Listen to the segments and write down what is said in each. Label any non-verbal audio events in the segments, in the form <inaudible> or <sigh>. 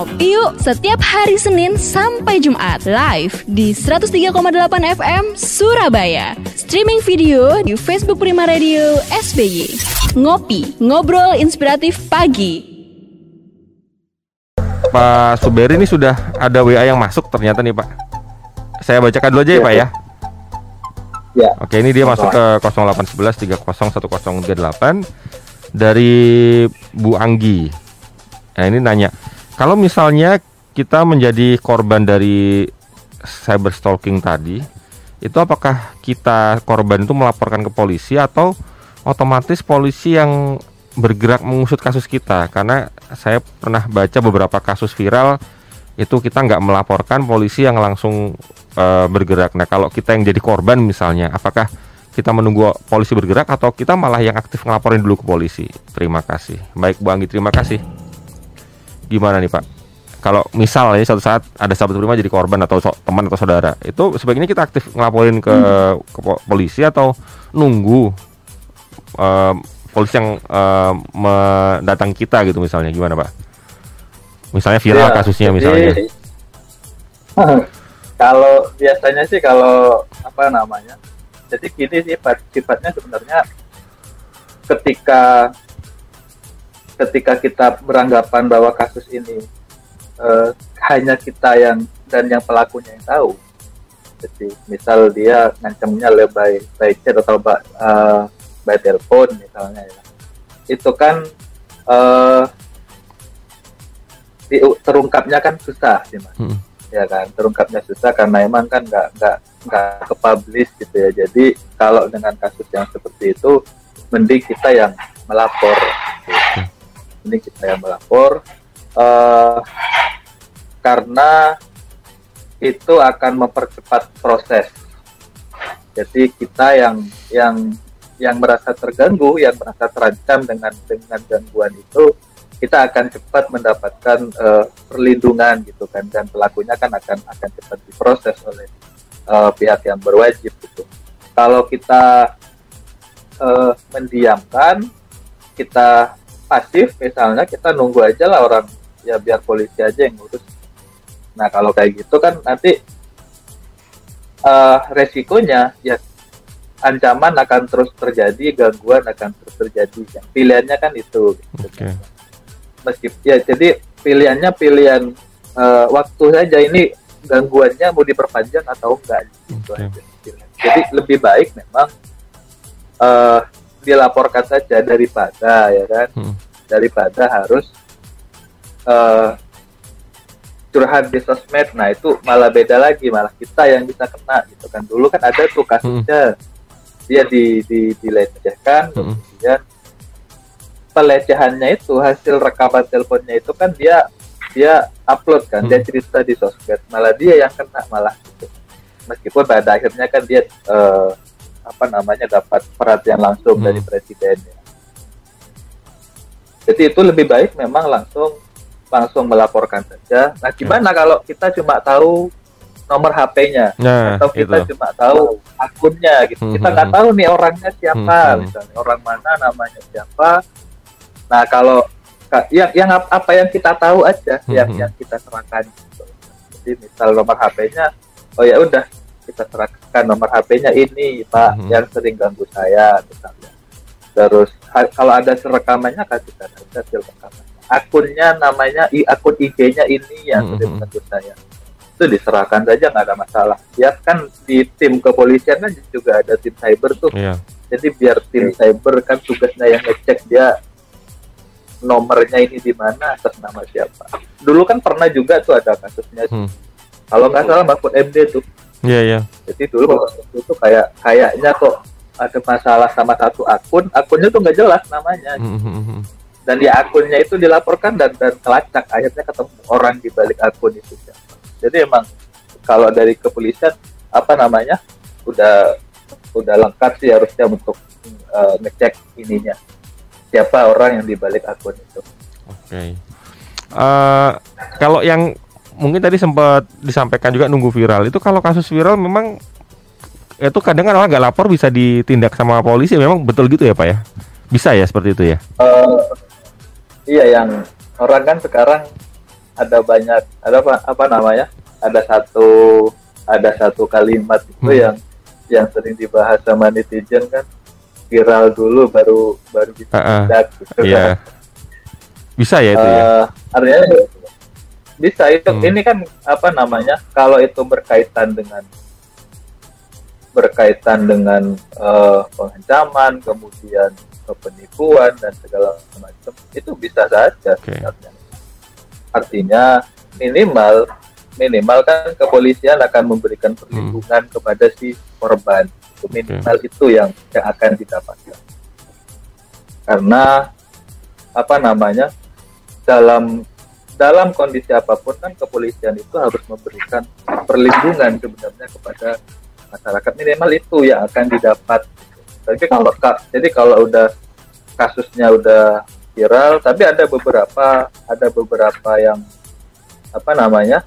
Ngopi yuk setiap hari Senin sampai Jumat live di 103,8 FM Surabaya. Streaming video di Facebook Prima Radio SBY. Ngopi, ngobrol inspiratif pagi. Pak Suberi ini sudah ada WA yang masuk ternyata nih Pak. Saya bacakan dulu aja ya, Ya, Pak ya. Ya. Oke, ini dia masuk ke 0811 301038 dari Bu Anggi. Nah, ini nanya, kalau misalnya kita menjadi korban dari cyber stalking tadi, itu apakah kita korban itu melaporkan ke polisi atau otomatis polisi yang bergerak mengusut kasus kita? Karena saya pernah baca beberapa kasus viral itu kita nggak melaporkan polisi yang langsung eh, bergerak. Nah, kalau kita yang jadi korban misalnya, apakah kita menunggu polisi bergerak atau kita malah yang aktif ngelaporin dulu ke polisi? Terima kasih. Baik Bu Anggi, terima kasih. Gimana nih Pak? Kalau misalnya suatu saat ada sahabat prima jadi korban atau so- teman atau saudara, itu sebaiknya kita aktif ngelaporin ke, ke po- polisi atau nunggu eh, polisi yang eh, mendatang kita gitu misalnya gimana Pak? Misalnya viral Ya, kasusnya jadi, misalnya. <laughs> kalau biasanya sih kalau apa namanya jadi gini sih sifatnya sebenarnya ketika ketika kita beranggapan bahwa kasus ini eh, hanya kita yang dan yang pelakunya yang tahu. Jadi misal dia ngancamnya lebay by chat atau by, eh, by telepon misalnya ya. Itu kan eh, di, terungkapnya kan susah sih mas. Hmm. ya kan terungkapnya susah karena emang kan nggak nggak nggak ke publish gitu ya. Jadi kalau dengan kasus yang seperti itu mending kita yang melapor. Gitu. Mending kita yang melapor. Eh karena itu akan mempercepat proses. Jadi kita yang yang yang merasa terganggu yang merasa terancam dengan dengan gangguan itu kita akan cepat mendapatkan eh, perlindungan gitu kan. Dan pelakunya kan akan akan cepat diproses oleh eh, pihak yang berwajib gitu. Kalau kita eh, mendiamkan, kita pasif misalnya kita nunggu aja lah orang ya biar polisi aja yang ngurus. Nah kalau kayak gitu kan nanti eh, resikonya ya ancaman akan terus terjadi, gangguan akan terus terjadi. Yang Pilihannya kan itu. Gitu Oke. meskipun ya jadi pilihannya pilihan eh, waktu saja ini gangguannya mau diperpanjang atau enggak gitu aja pilihan. jadi lebih baik memang eh, dilaporkan saja daripada ya kan? Hmm. daripada harus eh, curhat di sosmed. Nah itu malah beda lagi malah kita yang bisa kena gitu kan? Dulu kan ada tuh kasusnya. Dia di, di dilecehkan Hmm. kemudian pelecehannya itu hasil rekaman teleponnya itu kan dia dia upload kan dia Hmm. cerita di sosmed. Malah dia yang kena malah gitu. Meskipun pada akhirnya kan dia eh, apa namanya dapat perhatian langsung Hmm. dari presiden ya. jadi itu lebih baik memang langsung langsung melaporkan saja nah gimana kalau kita cuma tahu nomor HP-nya Nah, atau kita itu. cuma tahu akunnya gitu. Hmm, Kita hmm, nggak hmm. tahu nih orangnya siapa, Hmm, hmm. misalnya orang mana namanya siapa. Nah kalau ka- yang yang ap- apa yang kita tahu aja, Hmm, yang hmm. yang kita serahkan. Gitu. Jadi misal nomor HP-nya, oh ya udah kita serahkan nomor HP-nya ini Pak Hmm. yang sering ganggu saya misalnya. Terus kalau ada rekamannya kasihkan aja hasil rekamannya. Akunnya namanya i akun IG-nya ini yang Hmm, sering ganggu saya itu diserahkan saja nggak ada masalah. Ya kan di tim kepolisian kan juga ada tim cyber tuh. Iya. Jadi biar tim cyber kan tugasnya yang ngecek dia nomornya ini di mana atas nama siapa. Dulu kan pernah juga tuh ada kasusnya. Hmm. Kalau nggak salah Mahfud MD tuh. Iya, iya. Jadi dulu MD tuh kayak kayaknya kok ada masalah sama satu akun, akunnya tuh nggak jelas namanya. Hmm, hmm. Dan di akunnya itu dilaporkan dan dan kelacak akhirnya ketemu orang di balik akun itu. Jadi emang kalau dari kepolisian apa namanya udah udah lengkap sih harusnya untuk eh, ngecek ininya siapa orang yang di balik akun itu. Oke. Eh, kalau yang mungkin tadi sempat disampaikan juga nunggu viral itu kalau kasus viral memang itu kadang kan orang nggak lapor bisa ditindak sama polisi memang betul gitu ya pak ya bisa ya seperti itu ya Eh, iya yang orang kan sekarang ada banyak ada apa apa namanya ada satu ada satu kalimat itu Hmm. yang yang sering dibahas sama netizen kan viral dulu baru baru bisa ah. tindak gitu Iya. kan. Bisa ya itu ya. Eh, artinya bisa itu Hmm. ini kan apa namanya kalau itu berkaitan dengan berkaitan dengan eh, pengancaman kemudian penipuan dan segala macam itu bisa saja sebenarnya. artinya minimal minimal kan kepolisian akan memberikan perlindungan kepada si korban. Itu minimal itu yang yang akan didapatkan. Karena apa namanya dalam dalam kondisi apa pun kan kepolisian itu harus memberikan perlindungan sebenarnya kepada masyarakat minimal itu yang akan didapat. Tapi kalau ka- jadi kalau udah kasusnya udah viral, tapi ada beberapa ada beberapa yang apa namanya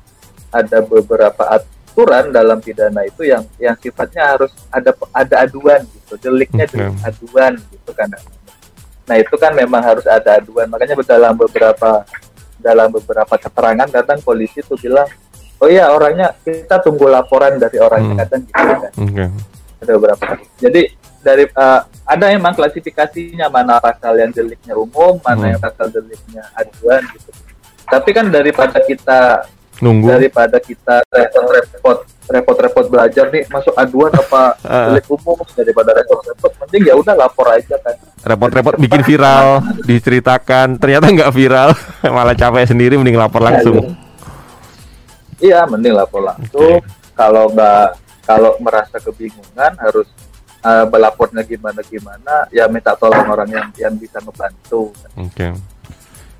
ada beberapa aturan dalam pidana itu yang yang sifatnya harus ada ada aduan gitu, deliknya delik aduan gitu kan. Nah itu kan memang harus ada aduan. Makanya dalam beberapa dalam beberapa keterangan kadang polisi tuh bilang, oh iya orangnya kita tunggu laporan dari orangnya Hmm. kadang gitu kan. Oke. Ada beberapa. Jadi dari eh, ada emang klasifikasinya mana pasal yang deliknya umum, mana Hmm. yang pasal deliknya aduan gitu. Tapi kan daripada kita Nunggu. daripada kita repot-repot repot-repot belajar nih masuk aduan apa <laughs> Ah. delik umum daripada repot-repot mending ya udah lapor aja kan. repot-repot bikin viral, <laughs> diceritakan, ternyata nggak viral, <laughs> malah capek sendiri, mending lapor langsung. Iya, mending lapor langsung. Kalau nggak, kalau merasa kebingungan harus uh, melapornya gimana gimana, ya minta tolong orang yang yang bisa ngebantu. Oke.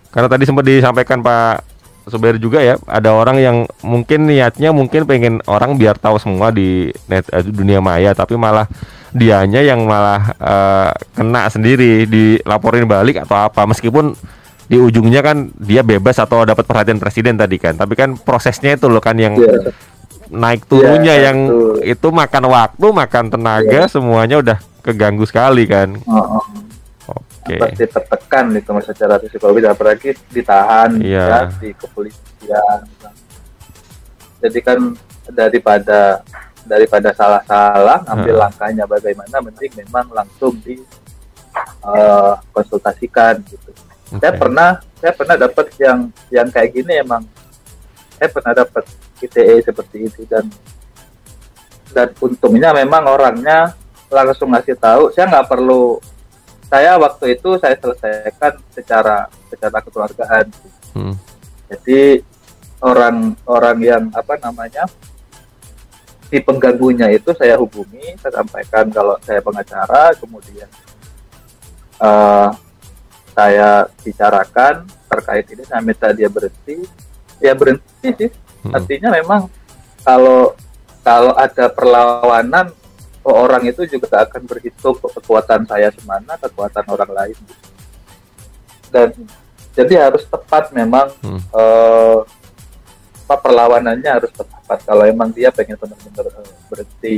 Karena tadi sempat disampaikan Pak Subairi juga ya, ada orang yang mungkin niatnya mungkin pengen orang biar tahu semua di net eh, dunia maya, tapi malah dianya yang malah eh, kena sendiri, dilaporin balik atau apa, meskipun di ujungnya kan dia bebas atau dapat perhatian presiden tadi kan, tapi kan prosesnya itu loh kan yang Iya. naik turunnya Iya, yang betul. itu makan waktu, makan tenaga, semuanya udah keganggu sekali kan. Oh. Oke. Pasti tertekan itu mas secara psikologis, apalagi ditahan Iya. ya, di kepolisian. Jadi kan daripada daripada salah-salah ambil Heeh. langkahnya bagaimana, mending memang langsung di uh, konsultasikan gitu. saya Oke. pernah saya pernah dapat yang yang kayak gini emang saya pernah dapat ITE seperti itu dan dan untungnya memang orangnya langsung ngasih tahu saya nggak perlu saya waktu itu saya selesaikan secara secara kekeluargaan Hmm. jadi orang-orang yang apa namanya si pengganggunya itu saya hubungi, saya sampaikan kalau saya pengacara, kemudian eh, saya bicarakan terkait ini, saya minta dia berhenti, ya berhenti sih. Hmm. Artinya memang kalau kalau ada perlawanan orang itu juga akan berhitung kekuatan saya semana, kekuatan orang lain. Dan jadi harus tepat memang Hmm. apa perlawanannya harus tepat kalau emang dia pengen benar-benar eh, berhenti.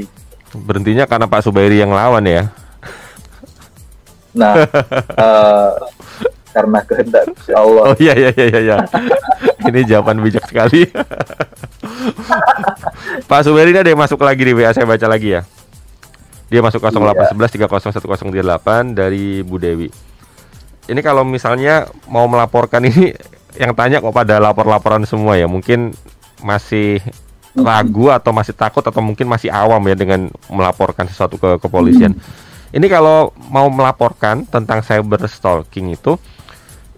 Berhentinya karena Pak Subairi yang lawan ya. Nah, <laughs> eh, karena kehendak Allah. Oh iya iya iya iya. iya. Ini jawaban bijak sekali. <laughs> Pak Subairi ini ada yang masuk lagi di WA saya baca lagi ya. Dia masuk 0811 301038 dari Bu Dewi. Ini kalau misalnya mau melaporkan ini <laughs> yang tanya kok pada lapor-laporan semua ya. Mungkin masih ragu atau masih takut atau mungkin masih awam ya dengan melaporkan sesuatu ke kepolisian. Ini kalau mau melaporkan tentang cyber stalking itu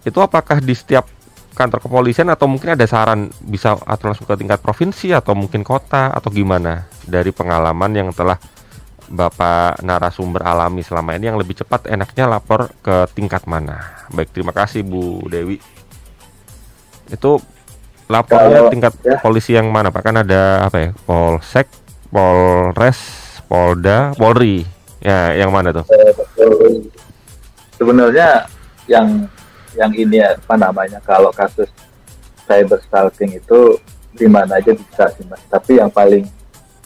itu apakah di setiap kantor kepolisian atau mungkin ada saran bisa atau langsung ke tingkat provinsi atau mungkin kota atau gimana dari pengalaman yang telah Bapak narasumber alami selama ini yang lebih cepat enaknya lapor ke tingkat mana? Baik, terima kasih Bu Dewi. Itu lapornya Kalau- tingkat ya. polisi yang mana Pak? Kan ada apa ya? Polsek, Polres, Polda, Polri. Ya, yang mana tuh? Eh, Sebenarnya yang yang ini ya, apa namanya kalau kasus cyber stalking itu di mana aja bisa sih mas. Tapi yang paling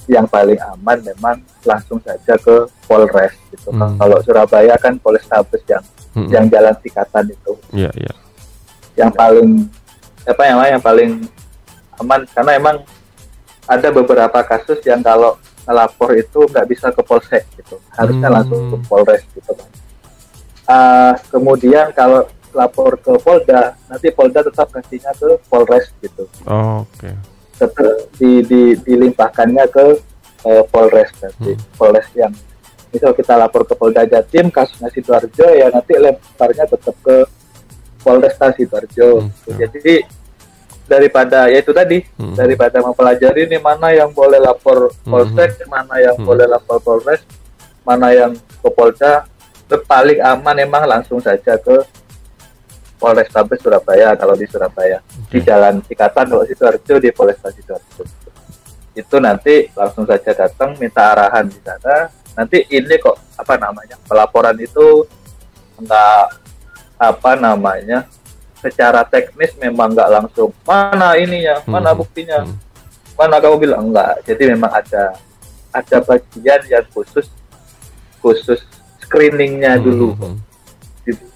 yang paling aman memang langsung saja ke Polres gitu. Hmm. Kalau Surabaya kan Polrestabes yang Mm-mm. yang jalan tingkatan itu. Iya, iya. yang paling apa yang yang paling aman karena emang ada beberapa kasus yang kalau ngelapor itu nggak bisa ke polsek gitu harusnya Hmm. langsung ke polres gitu kan Ah, kemudian kalau lapor ke polda nanti polda tetap kasihnya ke polres gitu Oke. tetap di, di, dilimpahkannya ke eh, polres nanti Hmm. polres yang misal kita lapor ke polda jatim kasusnya sidoarjo ya nanti lemparnya tetap ke polresta sidoarjo Hmm. jadi daripada ya itu tadi Hmm. daripada mempelajari nih mana yang boleh lapor Hmm. polsek mana yang Hmm. boleh lapor polres mana yang ke polda paling aman emang langsung saja ke Polrestabes Surabaya kalau di Surabaya. Di. Jalan Cikatan kalau Sidoarjo di Polresta Sidoarjo. Itu nanti langsung saja datang minta arahan di sana. Nanti ini kok apa namanya pelaporan itu enggak apa namanya secara teknis memang nggak langsung mana ininya mana Hmm. buktinya Hmm. mana kamu bilang? Enggak jadi memang ada ada bagian yang khusus khusus screeningnya Hmm, dulu. hmm,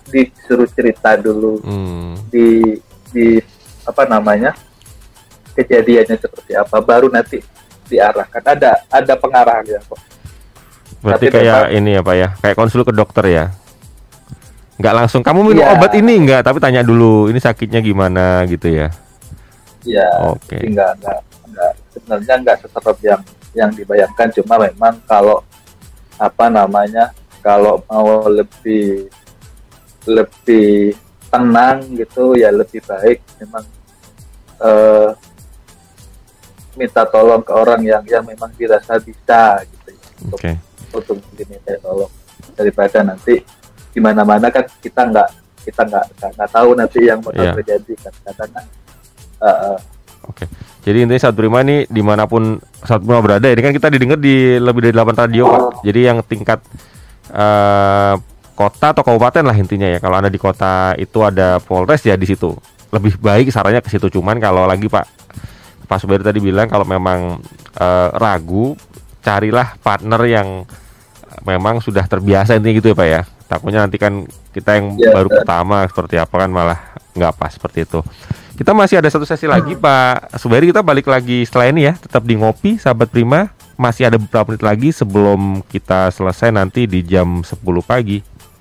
disuruh cerita dulu hmm. di di apa namanya kejadiannya seperti apa baru nanti diarahkan ada ada pengarahan ya kok Berarti Tapi kayak memang- ini ya Pak ya, kayak konsul ke dokter ya. Nggak langsung kamu minum Iya. obat ini enggak, tapi tanya dulu ini sakitnya gimana gitu ya. ya Oke. jadi nggak nggak nggak sebenarnya nggak seserap yang yang dibayangkan cuma memang kalau apa namanya kalau mau lebih lebih tenang gitu ya lebih baik memang eh, minta tolong ke orang yang yang memang dirasa bisa gitu ya, untuk Oke. untuk diminta tolong daripada nanti di mana-mana kan kita nggak kita nggak nggak- tahu nanti yang bakal Iya. terjadi kan kadang kan eh, eh, Oke. Jadi intinya saat Prima ini di mana pun saat Prima berada, ini kan kita didengar di lebih dari 8 radio Pak. Jadi yang tingkat eh, kota atau kabupaten lah intinya ya. Kalau anda di kota itu ada Polres ya di situ. Lebih baik sarannya ke situ. Cuman kalau lagi Pak Pak Suberi tadi bilang kalau memang eh, ragu, carilah partner yang memang sudah terbiasa intinya gitu ya Pak ya. Takutnya nanti kan kita yang Ya, baru betul. pertama seperti apa kan malah nggak pas seperti itu. Kita masih ada satu sesi lagi Pak Suberi kita balik lagi setelah ini ya tetap di ngopi sahabat Prima masih ada beberapa menit lagi sebelum kita selesai nanti di jam 10 pagi.